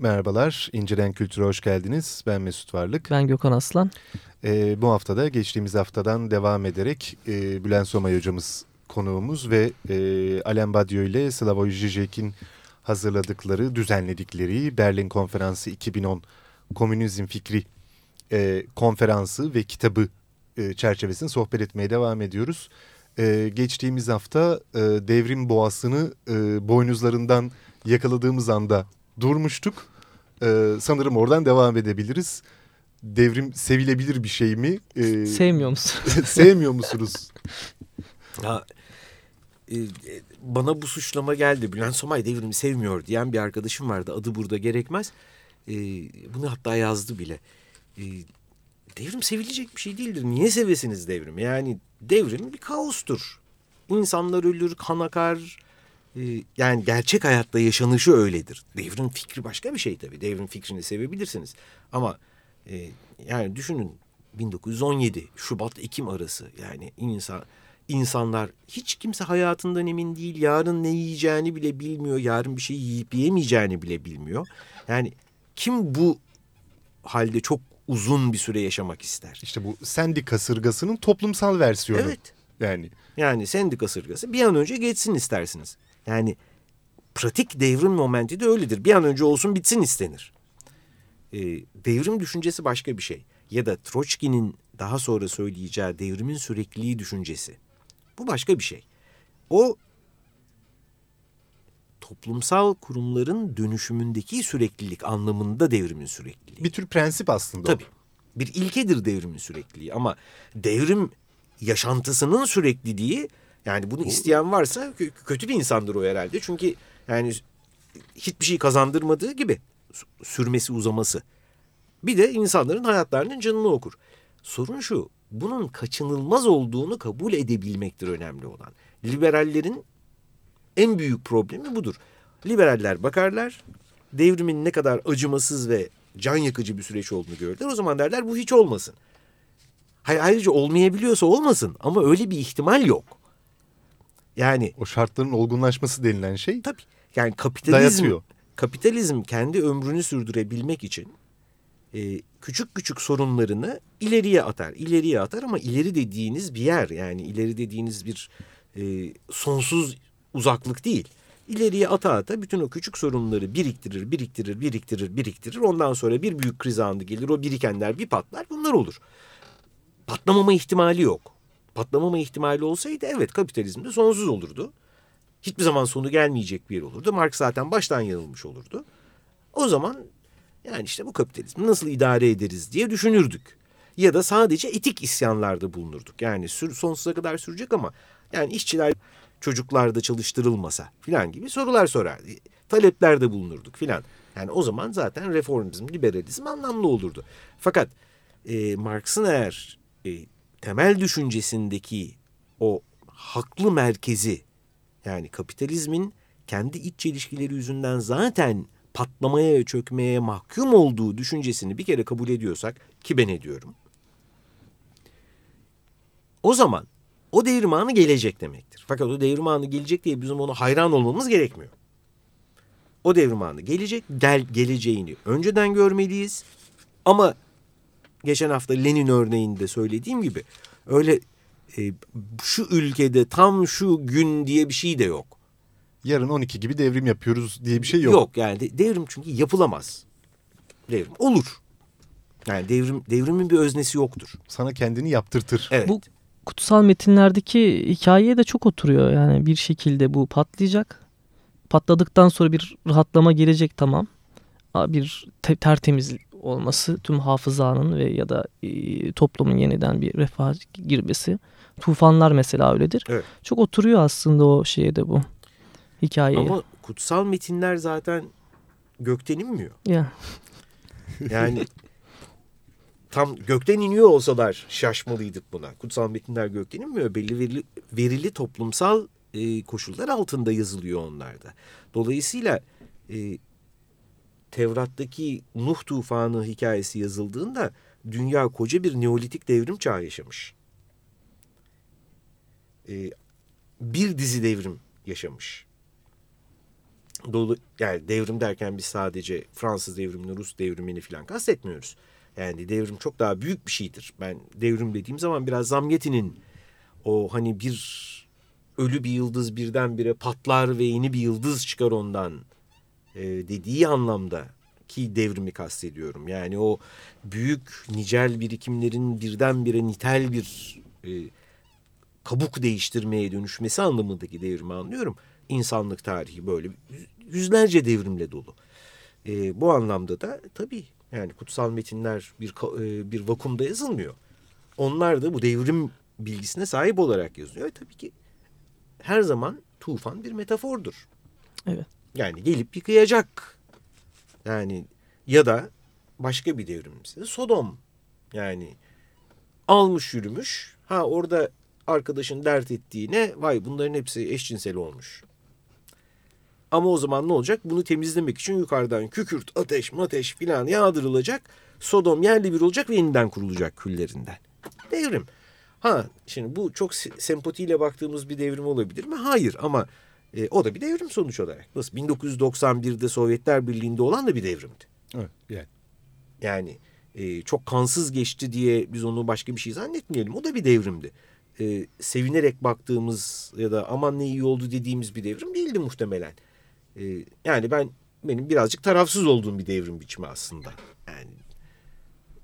Merhabalar, İncelen Kültür'e hoş geldiniz. Ben Mesut Varlık. Ben Gökhan Aslan. Ee, bu haftada geçtiğimiz haftadan devam ederek e, Bülent Somay hocamız konuğumuz ve e, Alain Badiou ile Slavoj Žižek'in hazırladıkları, düzenledikleri Berlin Konferansı 2010 Komünizm Fikri e, konferansı ve kitabı e, çerçevesinde sohbet etmeye devam ediyoruz. E, geçtiğimiz hafta e, devrim boğasını e, boynuzlarından yakaladığımız anda durmuştuk. E, sanırım oradan devam edebiliriz. Devrim sevilebilir bir şey mi? E, Sevmiyor musun? sevmiyor musunuz? Ha, e, bana bu suçlama geldi. Bülent Somay devrimi sevmiyor diyen bir arkadaşım vardı. Adı burada gerekmez. E, bunu hatta yazdı bile. E, devrim sevilecek bir şey değildir. Niye sevesiniz devrim? Yani devrim bir kaostur. İnsanlar ölür, kan akar. E, yani gerçek hayatta yaşanışı öyledir. Devrim fikri başka bir şey tabii. Devrim fikrini sevebilirsiniz. Ama e, yani düşünün 1917 Şubat-Ekim arası yani insan insanlar hiç kimse hayatından emin değil. Yarın ne yiyeceğini bile bilmiyor. Yarın bir şey yiyip yemeyeceğini bile bilmiyor. Yani kim bu halde çok uzun bir süre yaşamak ister? İşte bu sendi kasırgasının toplumsal versiyonu. Evet. Yani. Yani sendi kasırgası bir an önce geçsin istersiniz. Yani pratik devrim momenti de öyledir. Bir an önce olsun bitsin istenir. Ee, devrim düşüncesi başka bir şey. Ya da Troçki'nin daha sonra söyleyeceği devrimin sürekliliği düşüncesi. Bu başka bir şey. O toplumsal kurumların dönüşümündeki süreklilik anlamında devrimin sürekliliği. Bir tür prensip aslında Tabii. O. Bir ilkedir devrimin sürekliliği ama devrim yaşantısının sürekliliği yani bunu isteyen varsa kötü bir insandır o herhalde. Çünkü yani hiçbir şey kazandırmadığı gibi sürmesi uzaması. Bir de insanların hayatlarının canını okur. Sorun şu bunun kaçınılmaz olduğunu kabul edebilmektir önemli olan. Liberallerin en büyük problemi budur. Liberaller bakarlar, devrimin ne kadar acımasız ve can yakıcı bir süreç olduğunu görürler. O zaman derler bu hiç olmasın. Hayır, ayrıca olmayabiliyorsa olmasın ama öyle bir ihtimal yok. Yani o şartların olgunlaşması denilen şey tabii yani kapitalizm dayatıyor. kapitalizm kendi ömrünü sürdürebilmek için e, küçük küçük sorunlarını ileriye atar. İleriye atar ama ileri dediğiniz bir yer yani ileri dediğiniz bir e, sonsuz uzaklık değil. İleriye ata ata bütün o küçük sorunları biriktirir, biriktirir, biriktirir, biriktirir. Ondan sonra bir büyük kriz anı gelir. O birikenler bir patlar. Bunlar olur. Patlamama ihtimali yok. Patlamama ihtimali olsaydı evet kapitalizmde sonsuz olurdu. Hiçbir zaman sonu gelmeyecek bir yer olurdu. Marx zaten baştan yanılmış olurdu. O zaman yani işte bu kapitalizmi nasıl idare ederiz diye düşünürdük. Ya da sadece etik isyanlarda bulunurduk. Yani sonsuza kadar sürecek ama yani işçiler çocuklarda çalıştırılmasa filan gibi sorular sorardı. Taleplerde bulunurduk filan. Yani o zaman zaten reformizm, liberalizm anlamlı olurdu. Fakat e, Marx'ın eğer e, temel düşüncesindeki o haklı merkezi yani kapitalizmin kendi iç çelişkileri yüzünden zaten patlamaya ve çökmeye mahkum olduğu düşüncesini bir kere kabul ediyorsak ki ben ediyorum. O zaman o devrim anı gelecek demektir. Fakat o devrim anı gelecek diye bizim ona hayran olmamız gerekmiyor. O devrim anı gelecek, gel, geleceğini önceden görmeliyiz. Ama geçen hafta Lenin örneğinde söylediğim gibi öyle e, şu ülkede tam şu gün diye bir şey de yok. Yarın 12 gibi devrim yapıyoruz diye bir şey yok. Yok yani de, devrim çünkü yapılamaz. Devrim olur. Yani devrim devrimin bir öznesi yoktur. Sana kendini yaptırtır. Evet. Bu kutsal metinlerdeki hikayeye de çok oturuyor. Yani bir şekilde bu patlayacak. Patladıktan sonra bir rahatlama gelecek tamam. Bir te tertemiz olması tüm hafızanın ve ya da e, toplumun yeniden bir refah girmesi. Tufanlar mesela öyledir. Evet. Çok oturuyor aslında o şeye de bu hikayeye. Ama kutsal metinler zaten gökten inmiyor. Ya. Yani tam gökten iniyor olsalar şaşmalıydık buna. Kutsal metinler gökten inmiyor. Belli verili, verili toplumsal e, koşullar altında yazılıyor onlarda. Dolayısıyla e, Tevrat'taki Nuh tufanı hikayesi yazıldığında dünya koca bir neolitik devrim çağı yaşamış. E, bir dizi devrim yaşamış. Dolu, yani devrim derken biz sadece Fransız devrimini, Rus devrimini falan kastetmiyoruz. Yani devrim çok daha büyük bir şeydir. Ben devrim dediğim zaman biraz Zamyeti'nin o hani bir ölü bir yıldız birdenbire patlar ve yeni bir yıldız çıkar ondan e, dediği anlamda ki devrimi kastediyorum. Yani o büyük nicel birikimlerin birdenbire nitel bir e, kabuk değiştirmeye dönüşmesi anlamındaki devrimi anlıyorum. İnsanlık tarihi böyle yüzlerce devrimle dolu. E, bu anlamda da tabii yani kutsal metinler bir e, bir vakumda yazılmıyor. Onlar da bu devrim bilgisine sahip olarak yazıyor. E, tabii ki her zaman tufan bir metafordur. Evet. Yani gelip yıkayacak. Yani ya da başka bir devrim mesela Sodom. Yani almış yürümüş. Ha orada arkadaşın dert ettiğine vay bunların hepsi eşcinsel olmuş. Ama o zaman ne olacak? Bunu temizlemek için yukarıdan kükürt, ateş, mateş filan yağdırılacak. Sodom yerli bir olacak ve yeniden kurulacak küllerinden. Devrim. Ha şimdi bu çok sempatiyle baktığımız bir devrim olabilir mi? Hayır ama e, o da bir devrim sonuç olarak. Nasıl 1991'de Sovyetler Birliği'nde olan da bir devrimdi. Evet yani. Yani e, çok kansız geçti diye biz onu başka bir şey zannetmeyelim. O da bir devrimdi. E, sevinerek baktığımız ya da aman ne iyi oldu dediğimiz bir devrim değildi muhtemelen. E, yani ben benim birazcık tarafsız olduğum bir devrim biçimi aslında. Yani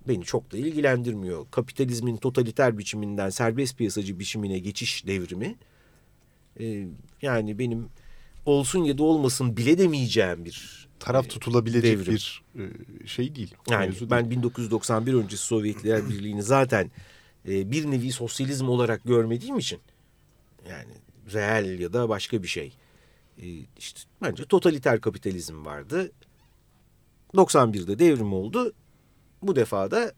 beni çok da ilgilendirmiyor. Kapitalizmin totaliter biçiminden serbest piyasacı biçimine geçiş devrimi e, yani benim olsun ya da olmasın bile demeyeceğim bir taraf tutulabilecek devrim. bir e, şey değil. Yani ben 1991 öncesi Sovyetler Birliği'ni zaten e, bir nevi sosyalizm olarak görmediğim için yani reel ya da başka bir şey. E, işte bence totaliter kapitalizm vardı. 91'de devrim oldu. Bu defa da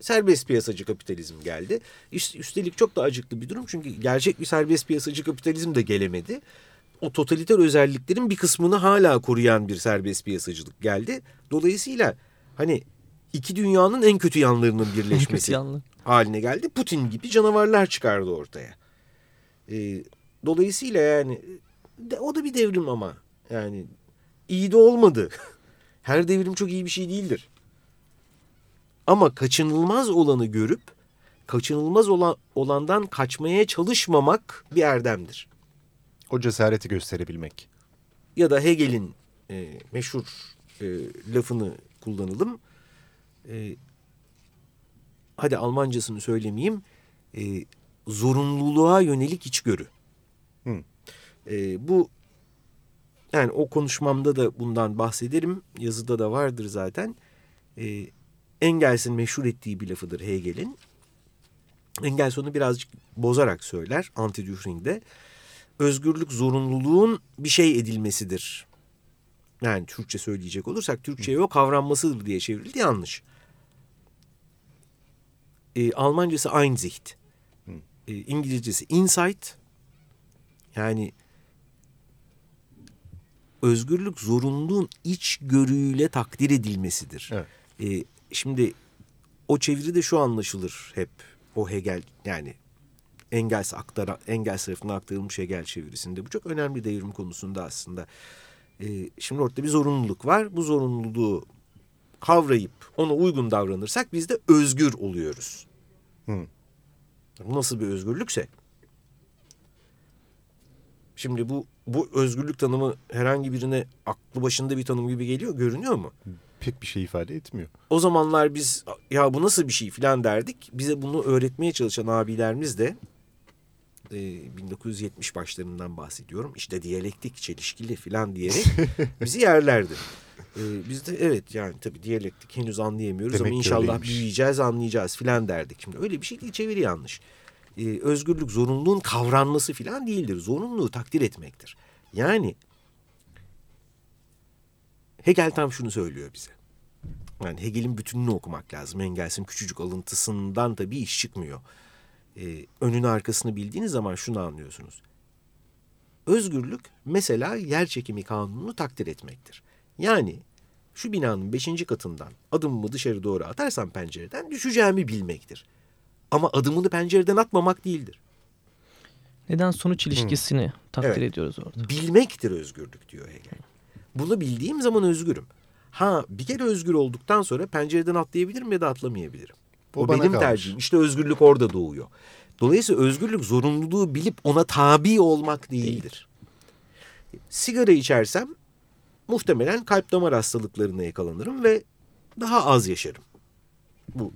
serbest piyasacı kapitalizm geldi. Üstelik çok da acıklı bir durum çünkü gerçek bir serbest piyasacı kapitalizm de gelemedi. O totaliter özelliklerin bir kısmını hala koruyan bir serbest piyasacılık geldi. Dolayısıyla hani iki dünyanın en kötü yanlarının birleşmesi yanlı. haline geldi. Putin gibi canavarlar çıkardı ortaya. Ee, dolayısıyla yani de, o da bir devrim ama yani iyi de olmadı. Her devrim çok iyi bir şey değildir. Ama kaçınılmaz olanı görüp kaçınılmaz olan, olandan kaçmaya çalışmamak bir erdemdir. O cesareti gösterebilmek. Ya da Hegel'in e, meşhur e, lafını kullanalım. E, hadi Almancasını söylemeyeyim. E, zorunluluğa yönelik içgörü. Hı. E, bu yani o konuşmamda da bundan bahsederim. Yazıda da vardır zaten. E, Engels'in meşhur ettiği bir lafıdır Hegel'in. Engels onu birazcık bozarak söyler Anti-Dühring'de. Özgürlük zorunluluğun bir şey edilmesidir. Yani Türkçe söyleyecek olursak Türkçe'ye o kavranmasıdır diye çevrildi yanlış. E, Almancası Einsicht. E, İngilizcesi Insight. Yani özgürlük zorunluluğun iç görüyle takdir edilmesidir. Evet. E, Şimdi o çeviri de şu anlaşılır hep o Hegel yani Engels aktara, Engels tarafından aktarılmış Hegel çevirisinde. Bu çok önemli devrim konusunda aslında. Ee, şimdi ortada bir zorunluluk var. Bu zorunluluğu kavrayıp ona uygun davranırsak biz de özgür oluyoruz. Hı. Nasıl bir özgürlükse. Şimdi bu bu özgürlük tanımı herhangi birine aklı başında bir tanım gibi geliyor, görünüyor mu? Pek bir şey ifade etmiyor. O zamanlar biz ya bu nasıl bir şey filan derdik. Bize bunu öğretmeye çalışan abilerimiz de e, 1970 başlarından bahsediyorum. İşte diyalektik, çelişkili filan diyerek bizi yerlerdi. E, biz de evet yani tabii diyalektik henüz anlayamıyoruz Demek ama inşallah öyleymiş. büyüyeceğiz anlayacağız filan derdik. Şimdi öyle bir şey değil çeviri yanlış. E, özgürlük zorunluluğun kavranması filan değildir. Zorunluluğu takdir etmektir. Yani Hegel tam şunu söylüyor bize. Yani Hegel'in bütününü okumak lazım. Engels'in küçücük alıntısından tabii iş çıkmıyor. Ee, önünü arkasını bildiğiniz zaman şunu anlıyorsunuz. Özgürlük mesela yer çekimi kanununu takdir etmektir. Yani şu binanın beşinci katından adımımı dışarı doğru atarsam pencereden düşeceğimi bilmektir. Ama adımını pencereden atmamak değildir. Neden sonuç ilişkisini hmm. takdir evet. ediyoruz orada? Bilmektir özgürlük diyor Hegel. Bunu bildiğim zaman özgürüm. Ha bir kere özgür olduktan sonra pencereden atlayabilirim ya da atlamayabilirim. O, o benim kalmış. tercihim. İşte özgürlük orada doğuyor. Dolayısıyla özgürlük zorunluluğu bilip ona tabi olmak değildir. Sigara içersem muhtemelen kalp damar hastalıklarına yakalanırım ve daha az yaşarım. Bu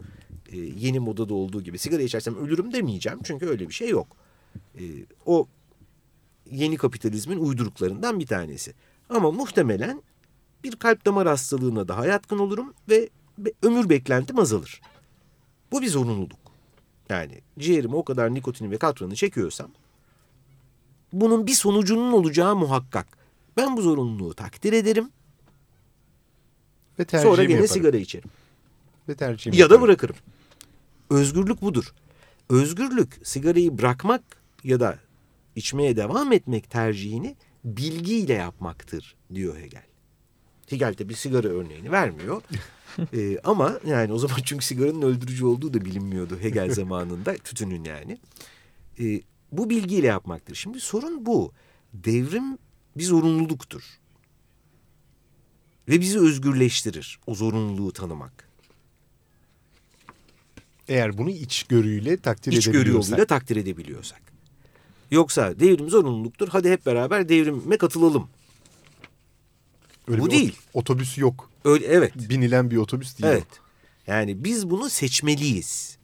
e, yeni modada olduğu gibi sigara içersem ölürüm demeyeceğim çünkü öyle bir şey yok. E, o yeni kapitalizmin uyduruklarından bir tanesi. Ama muhtemelen bir kalp damar hastalığına daha yatkın olurum ve ömür beklentim azalır. Bu bir zorunluluk. Yani ciğerime o kadar nikotini ve katranı çekiyorsam bunun bir sonucunun olacağı muhakkak. Ben bu zorunluluğu takdir ederim. Ve Sonra gene yaparım. sigara içerim. Ve tercihimi ya yaparım. da bırakırım. Özgürlük budur. Özgürlük sigarayı bırakmak ya da içmeye devam etmek tercihini bilgiyle yapmaktır diyor Hegel. Hegel de bir sigara örneğini vermiyor. ee, ama yani o zaman çünkü sigaranın öldürücü olduğu da bilinmiyordu Hegel zamanında. Tütünün yani. Ee, bu bilgiyle yapmaktır. Şimdi sorun bu. Devrim bir zorunluluktur. Ve bizi özgürleştirir o zorunluluğu tanımak. Eğer bunu içgörüyle takdir İç edebiliyorsak. İçgörü takdir edebiliyorsak. Yoksa devrim zorunluluktur. Hadi hep beraber devrime katılalım. Öyle Bu değil. Otobüs yok. Öyle evet. Binilen bir otobüs değil. Evet. Yani biz bunu seçmeliyiz.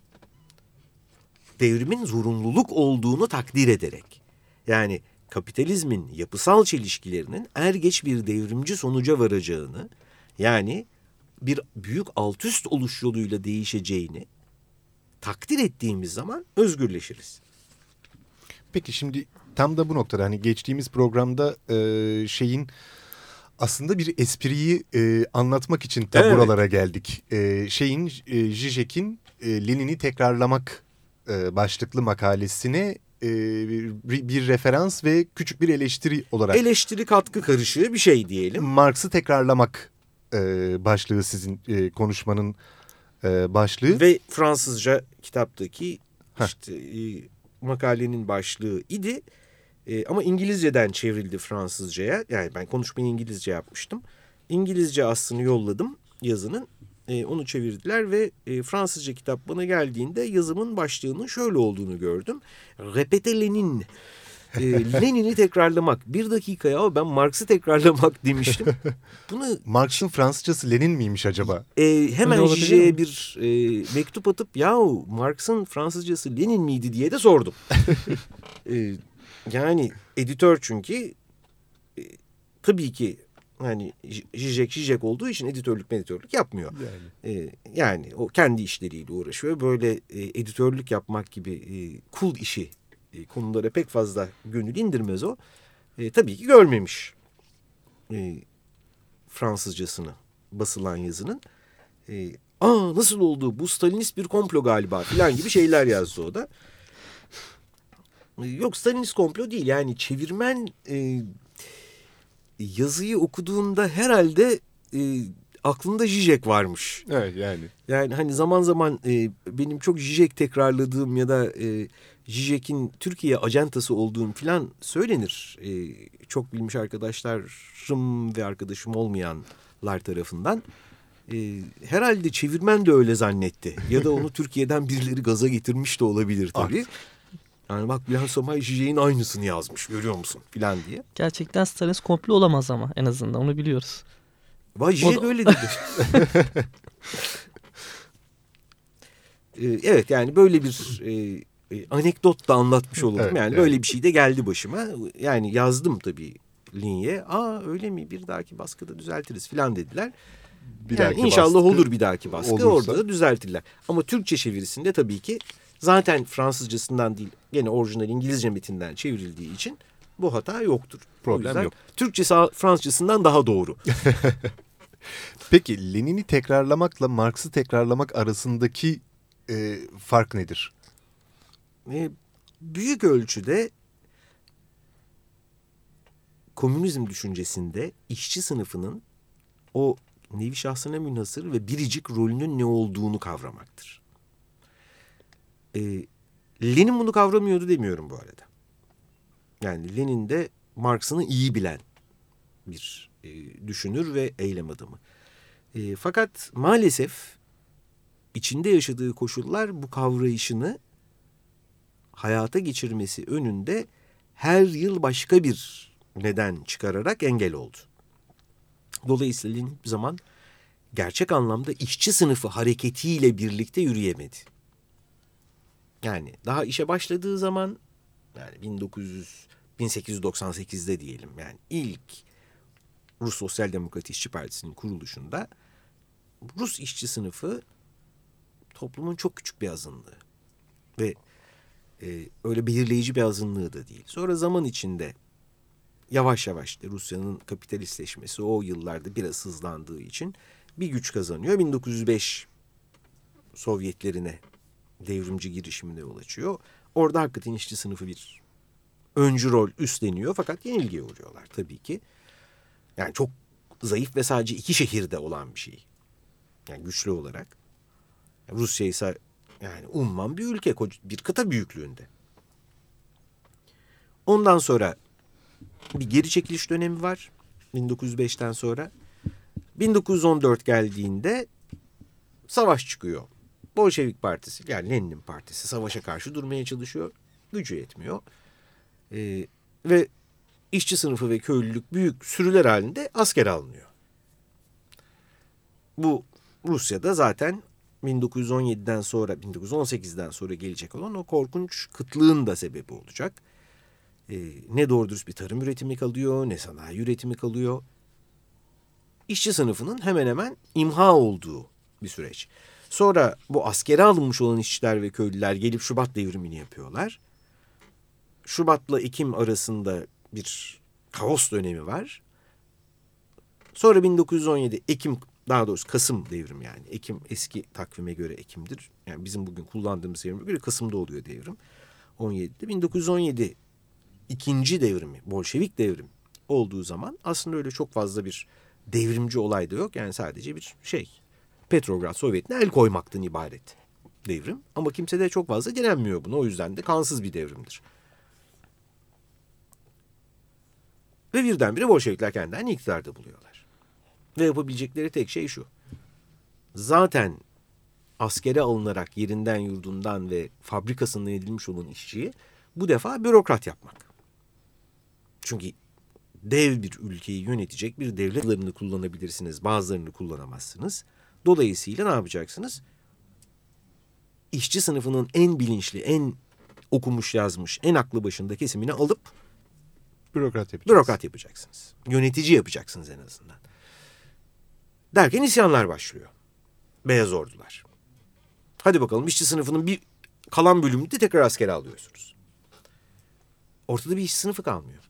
Devrimin zorunluluk olduğunu takdir ederek. Yani kapitalizmin yapısal çelişkilerinin er geç bir devrimci sonuca varacağını, yani bir büyük alt üst oluş yoluyla değişeceğini takdir ettiğimiz zaman özgürleşiriz. Peki şimdi tam da bu noktada hani geçtiğimiz programda e, şeyin aslında bir espriyi e, anlatmak için tam evet. buralara geldik. E, şeyin e, Zizek'in e, Lenin'i tekrarlamak e, başlıklı makalesine e, bir, bir referans ve küçük bir eleştiri olarak. Eleştiri katkı karışığı bir şey diyelim. Marx'ı tekrarlamak e, başlığı sizin e, konuşmanın e, başlığı. Ve Fransızca kitaptaki işte, e, makalenin başlığı idi. E, ama İngilizceden çevrildi Fransızcaya. Yani ben konuşmayı İngilizce yapmıştım. İngilizce aslını yolladım yazının. E, onu çevirdiler ve e, Fransızca kitap bana geldiğinde yazımın başlığının şöyle olduğunu gördüm. Repete Lenin. E, Lenin'i tekrarlamak. Bir dakika ya ben Marx'ı tekrarlamak demiştim. Bunu Marx'ın Fransızcası Lenin miymiş acaba? E, hemen Jije'ye bir e, mektup atıp ya Marx'ın Fransızcası Lenin miydi diye de sordum. e, yani editör çünkü e, tabii ki hani Zizek Zizek olduğu için editörlük editörlük yapmıyor. Yani. E, yani o kendi işleriyle uğraşıyor. Böyle e, editörlük yapmak gibi e, kul işi e, konulara pek fazla gönül indirmez o. E, tabii ki görmemiş e, Fransızcasını basılan yazının. E, Aa nasıl oldu bu Stalinist bir komplo galiba filan gibi şeyler yazdı o da. Yok Stalinist komplo değil yani çevirmen e, yazıyı okuduğunda herhalde e, aklında Zizek varmış. Evet yani. Yani hani zaman zaman e, benim çok Zizek tekrarladığım ya da e, Zizek'in Türkiye ajantası olduğum falan söylenir. E, çok bilmiş arkadaşlarım ve arkadaşım olmayanlar tarafından. E, herhalde çevirmen de öyle zannetti. Ya da onu Türkiye'den birileri gaza getirmiş de olabilir tabii. Yani bak Bülent Somay Zizek'in aynısını yazmış görüyor musun filan diye. Gerçekten Stalinist komplo olamaz ama en azından onu biliyoruz. Vay Zizek da... öyle dedi. Ee, evet yani böyle bir e, e, anekdot da anlatmış olurum. Evet, yani evet. böyle bir şey de geldi başıma. Yani yazdım tabii linye. Aa öyle mi bir dahaki baskıda düzeltiriz falan dediler. Bir yani inşallah olur bir dahaki baskı olursa... orada da düzeltirler. Ama Türkçe çevirisinde tabii ki zaten Fransızcasından değil gene orijinal İngilizce metinden çevrildiği için bu hata yoktur. Problem yok. Türkçesi Fransızcasından daha doğru. Peki Lenin'i tekrarlamakla Marx'ı tekrarlamak arasındaki e, fark nedir? E, büyük ölçüde komünizm düşüncesinde işçi sınıfının o nevi şahsına münhasır ve biricik rolünün ne olduğunu kavramaktır. E, Lenin bunu kavramıyordu demiyorum bu arada. Yani Lenin de Marx'ını iyi bilen bir e, düşünür ve eylem adamı. E, fakat maalesef içinde yaşadığı koşullar bu kavrayışını hayata geçirmesi önünde her yıl başka bir neden çıkararak engel oldu. Dolayısıyla Lenin hiçbir zaman gerçek anlamda işçi sınıfı hareketiyle birlikte yürüyemedi. Yani daha işe başladığı zaman yani 1900 1898'de diyelim yani ilk Rus Sosyal Demokrat İşçi Partisi'nin kuruluşunda Rus işçi sınıfı toplumun çok küçük bir azınlığı ve e, öyle belirleyici bir azınlığı da değil. Sonra zaman içinde yavaş yavaş işte Rusya'nın kapitalistleşmesi o yıllarda biraz hızlandığı için bir güç kazanıyor. 1905 Sovyetlerine devrimci girişimine yol açıyor. Orada hakikaten işçi sınıfı bir öncü rol üstleniyor fakat yenilgiye uğruyorlar tabii ki. Yani çok zayıf ve sadece iki şehirde olan bir şey. Yani güçlü olarak. Rusya ise yani umman bir ülke, bir kıta büyüklüğünde. Ondan sonra bir geri çekiliş dönemi var 1905'ten sonra. 1914 geldiğinde savaş çıkıyor. Bolşevik Partisi yani Lenin'in partisi savaşa karşı durmaya çalışıyor. Gücü yetmiyor. Ee, ve işçi sınıfı ve köylülük büyük sürüler halinde asker alınıyor. Bu Rusya'da zaten 1917'den sonra 1918'den sonra gelecek olan o korkunç kıtlığın da sebebi olacak. Ee, ne doğru dürüst bir tarım üretimi kalıyor ne sanayi üretimi kalıyor. İşçi sınıfının hemen hemen imha olduğu bir süreç. Sonra bu askere alınmış olan işçiler ve köylüler gelip Şubat devrimini yapıyorlar. Şubat'la Ekim arasında bir kaos dönemi var. Sonra 1917 Ekim daha doğrusu Kasım devrim yani. Ekim eski takvime göre Ekim'dir. Yani bizim bugün kullandığımız devrime göre Kasım'da oluyor devrim. 17'de 1917 ikinci devrimi, Bolşevik devrim olduğu zaman aslında öyle çok fazla bir devrimci olay da yok. Yani sadece bir şey. Petrograd Sovyeti'ne el koymaktan ibaret devrim. Ama kimse de çok fazla direnmiyor buna. O yüzden de kansız bir devrimdir. Ve birdenbire Bolşevikler kendilerini iktidarda buluyorlar. Ve yapabilecekleri tek şey şu. Zaten askere alınarak yerinden yurdundan ve fabrikasından edilmiş olan işçiyi bu defa bürokrat yapmak. Çünkü dev bir ülkeyi yönetecek bir devletlerini kullanabilirsiniz, bazılarını kullanamazsınız. Dolayısıyla ne yapacaksınız? İşçi sınıfının en bilinçli, en okumuş yazmış, en aklı başında kesimini alıp Bürokrat yapacaksınız. Bürokrat yapacaksınız. Yönetici yapacaksınız en azından. Derken isyanlar başlıyor. Beyaz ordular. Hadi bakalım işçi sınıfının bir kalan bölümünde tekrar askere alıyorsunuz. Ortada bir işçi sınıfı kalmıyor.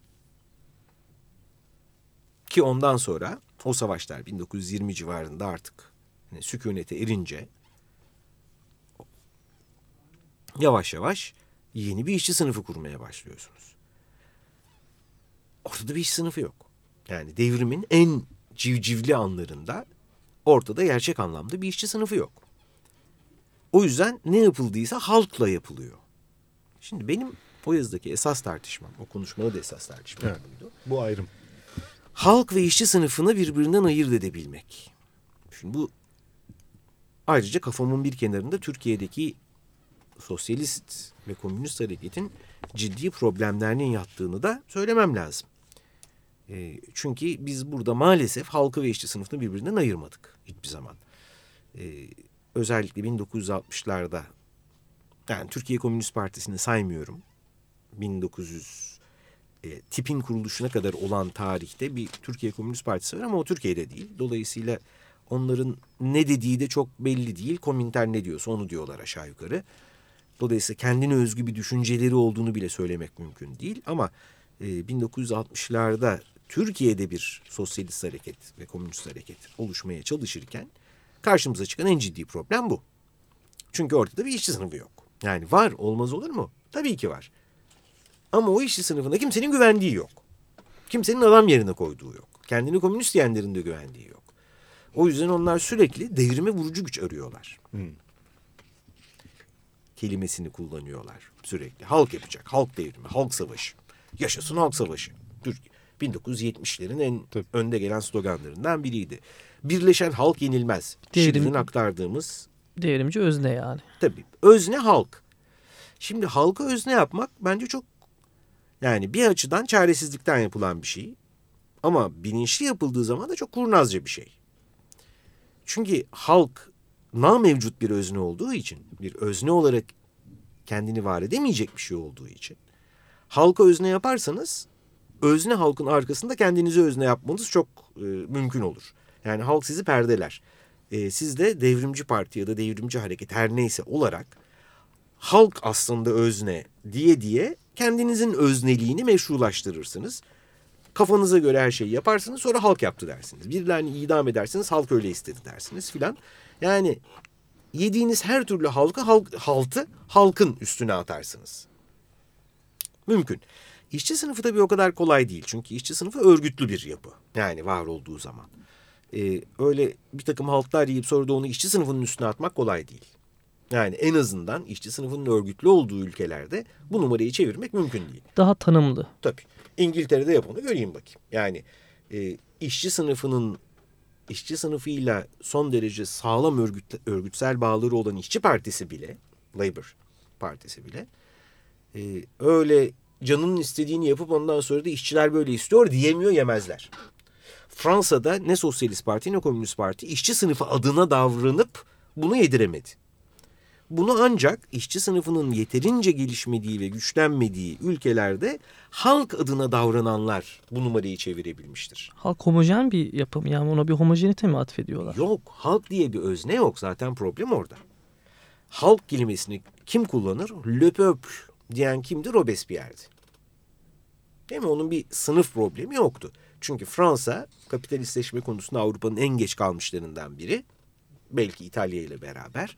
Ki ondan sonra o savaşlar 1920 civarında artık yani sükunete erince yavaş yavaş yeni bir işçi sınıfı kurmaya başlıyorsunuz ortada bir iş sınıfı yok. Yani devrimin en civcivli anlarında ortada gerçek anlamda bir işçi sınıfı yok. O yüzden ne yapıldıysa halkla yapılıyor. Şimdi benim o yazıdaki esas tartışmam, o konuşmada da esas tartışmam evet, buydu. Bu ayrım. Halk ve işçi sınıfını birbirinden ayırt edebilmek. Şimdi bu ayrıca kafamın bir kenarında Türkiye'deki sosyalist ve komünist hareketin ciddi problemlerinin yattığını da söylemem lazım. E, çünkü biz burada maalesef halkı ve işçi sınıfını birbirinden ayırmadık hiçbir zaman. E, özellikle 1960'larda yani Türkiye Komünist Partisi'ni saymıyorum. 1900 e, tipin kuruluşuna kadar olan tarihte bir Türkiye Komünist Partisi var ama o Türkiye'de değil. Dolayısıyla onların ne dediği de çok belli değil. Komintern ne diyorsa onu diyorlar aşağı yukarı. Dolayısıyla kendine özgü bir düşünceleri olduğunu bile söylemek mümkün değil. Ama e, 1960'larda Türkiye'de bir sosyalist hareket ve komünist hareket oluşmaya çalışırken karşımıza çıkan en ciddi problem bu. Çünkü ortada bir işçi sınıfı yok. Yani var olmaz olur mu? Tabii ki var. Ama o işçi sınıfında kimsenin güvendiği yok. Kimsenin adam yerine koyduğu yok. Kendini komünist diyenlerin de güvendiği yok. O yüzden onlar sürekli devrime vurucu güç arıyorlar. Hmm. Kelimesini kullanıyorlar sürekli. Halk yapacak, halk devrimi, halk savaşı. Yaşasın halk savaşı. Türkiye. 1970'lerin en Tabii. önde gelen sloganlarından biriydi. Birleşen halk yenilmez. Devrim, Şirin'in aktardığımız. Devrimci özne yani. Tabii. Özne halk. Şimdi halka özne yapmak bence çok yani bir açıdan çaresizlikten yapılan bir şey. Ama bilinçli yapıldığı zaman da çok kurnazca bir şey. Çünkü halk na mevcut bir özne olduğu için, bir özne olarak kendini var edemeyecek bir şey olduğu için halka özne yaparsanız özne halkın arkasında kendinizi özne yapmanız çok e, mümkün olur. Yani halk sizi perdeler. E, siz de devrimci parti ya da devrimci hareket her neyse olarak halk aslında özne diye diye kendinizin özneliğini meşrulaştırırsınız. Kafanıza göre her şeyi yaparsınız sonra halk yaptı dersiniz. Birilerini idam edersiniz halk öyle istedi dersiniz filan. Yani yediğiniz her türlü halkı halk, haltı halkın üstüne atarsınız. Mümkün. İşçi sınıfı tabii o kadar kolay değil. Çünkü işçi sınıfı örgütlü bir yapı. Yani var olduğu zaman. Ee, öyle bir takım halklar yiyip sonra da onu işçi sınıfının üstüne atmak kolay değil. Yani en azından işçi sınıfının örgütlü olduğu ülkelerde bu numarayı çevirmek mümkün değil. Daha tanımlı. Tabii. İngiltere'de yap onu göreyim bakayım. Yani e, işçi sınıfının işçi sınıfıyla son derece sağlam örgüt, örgütsel bağları olan işçi partisi bile, Labour partisi bile e, öyle canının istediğini yapıp ondan sonra da işçiler böyle istiyor diyemiyor yemezler. Fransa'da ne Sosyalist Parti ne Komünist Parti işçi sınıfı adına davranıp bunu yediremedi. Bunu ancak işçi sınıfının yeterince gelişmediği ve güçlenmediği ülkelerde halk adına davrananlar bu numarayı çevirebilmiştir. Halk homojen bir yapım yani ona bir homojenite mi atfediyorlar? Yok halk diye bir özne yok zaten problem orada. Halk kelimesini kim kullanır? Le peuple diyen kimdi? Robespierre'di. Değil mi? Onun bir sınıf problemi yoktu. Çünkü Fransa kapitalistleşme konusunda Avrupa'nın en geç kalmışlarından biri. Belki İtalya ile beraber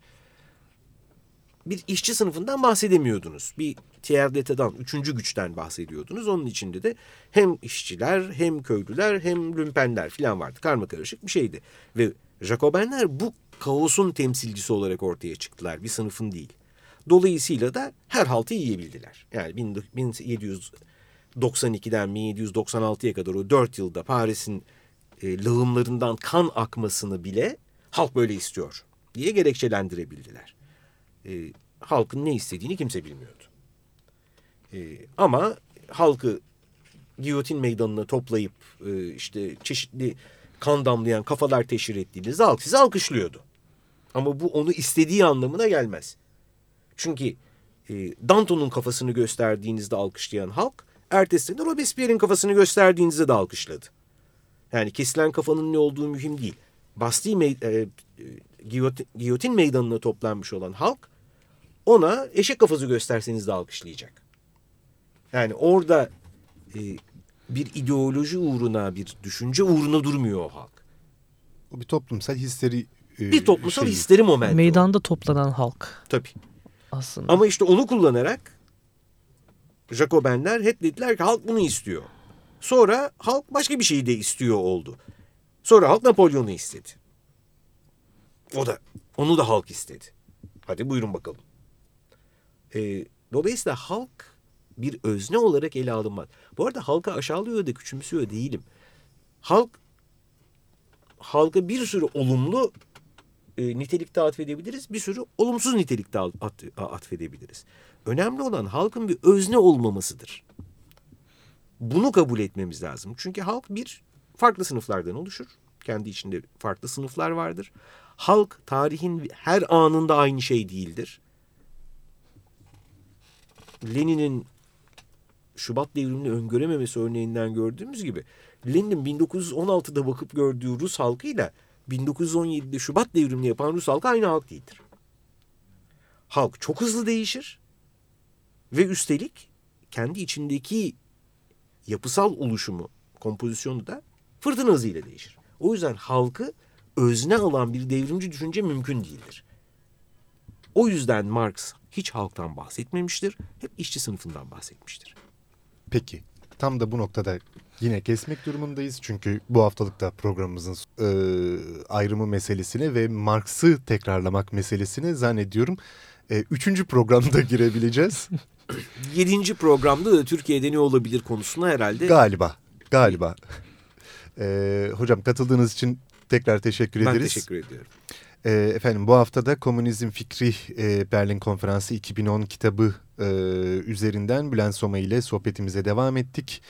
bir işçi sınıfından bahsedemiyordunuz. Bir d'etat'dan, üçüncü güçten bahsediyordunuz. Onun içinde de hem işçiler, hem köylüler, hem lümpenler falan vardı. Karma karışık bir şeydi. Ve Jacobenler bu kaosun temsilcisi olarak ortaya çıktılar. Bir sınıfın değil. Dolayısıyla da her haltı yiyebildiler. Yani 1792'den 1796'ya kadar o dört yılda Paris'in e, lağımlarından kan akmasını bile halk böyle istiyor diye gerekçelendirebildiler e, halkın ne istediğini kimse bilmiyordu. E, ama halkı giyotin meydanına toplayıp e, işte çeşitli kan damlayan kafalar teşhir ettiğinizde halk sizi alkışlıyordu. Ama bu onu istediği anlamına gelmez. Çünkü e, Danton'un kafasını gösterdiğinizde alkışlayan halk, ertesi de Robespierre'in kafasını gösterdiğinizde de alkışladı. Yani kesilen kafanın ne olduğu mühim değil. Bastille e, e, giyotin, giyotin meydanına toplanmış olan halk ona eşek kafası gösterseniz de alkışlayacak. Yani orada e, bir ideoloji uğruna, bir düşünce uğruna durmuyor o halk. O bir toplumsal histeri e, Bir toplumsal şeyi. histeri momenti. Meydanda o. toplanan halk. Tabii. Aslında. Ama işte onu kullanarak Jacobenler hep dediler ki halk bunu istiyor. Sonra halk başka bir şeyi de istiyor oldu. Sonra halk Napolyon'u istedi. O da onu da halk istedi. Hadi buyurun bakalım. E, dolayısıyla halk bir özne olarak ele alınmaz. Bu arada halka aşağılıyor da küçümsüyor değilim. Halk halka bir sürü olumlu e, nitelikte atfedebiliriz. Bir sürü olumsuz nitelikte at, atfedebiliriz. Önemli olan halkın bir özne olmamasıdır. Bunu kabul etmemiz lazım. Çünkü halk bir farklı sınıflardan oluşur. Kendi içinde farklı sınıflar vardır. Halk tarihin her anında aynı şey değildir. Lenin'in Şubat devrimini öngörememesi örneğinden gördüğümüz gibi Lenin'in 1916'da bakıp gördüğü Rus halkıyla 1917'de Şubat devrimini yapan Rus halkı aynı halk değildir. Halk çok hızlı değişir ve üstelik kendi içindeki yapısal oluşumu, kompozisyonu da fırtına hızıyla değişir. O yüzden halkı özne alan bir devrimci düşünce mümkün değildir. O yüzden Marx hiç halktan bahsetmemiştir. Hep işçi sınıfından bahsetmiştir. Peki tam da bu noktada yine kesmek durumundayız. Çünkü bu haftalık da programımızın e, ayrımı meselesini ve Marx'ı tekrarlamak meselesini zannediyorum e, üçüncü programda girebileceğiz. Yedinci programda da Türkiye'de ne olabilir konusuna herhalde. Galiba. Galiba. Ee, hocam katıldığınız için tekrar teşekkür ben ederiz. Ben teşekkür ediyorum. Ee, efendim bu haftada Komünizm Fikri e, Berlin Konferansı 2010 kitabı e, üzerinden Bülent Soma ile sohbetimize devam ettik.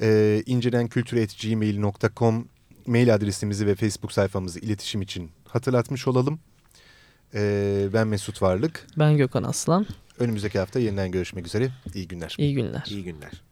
E, incedenkültür.gmail.com mail adresimizi ve Facebook sayfamızı iletişim için hatırlatmış olalım. E, ben Mesut Varlık. Ben Gökhan Aslan. Önümüzdeki hafta yeniden görüşmek üzere. İyi günler. İyi günler. İyi günler.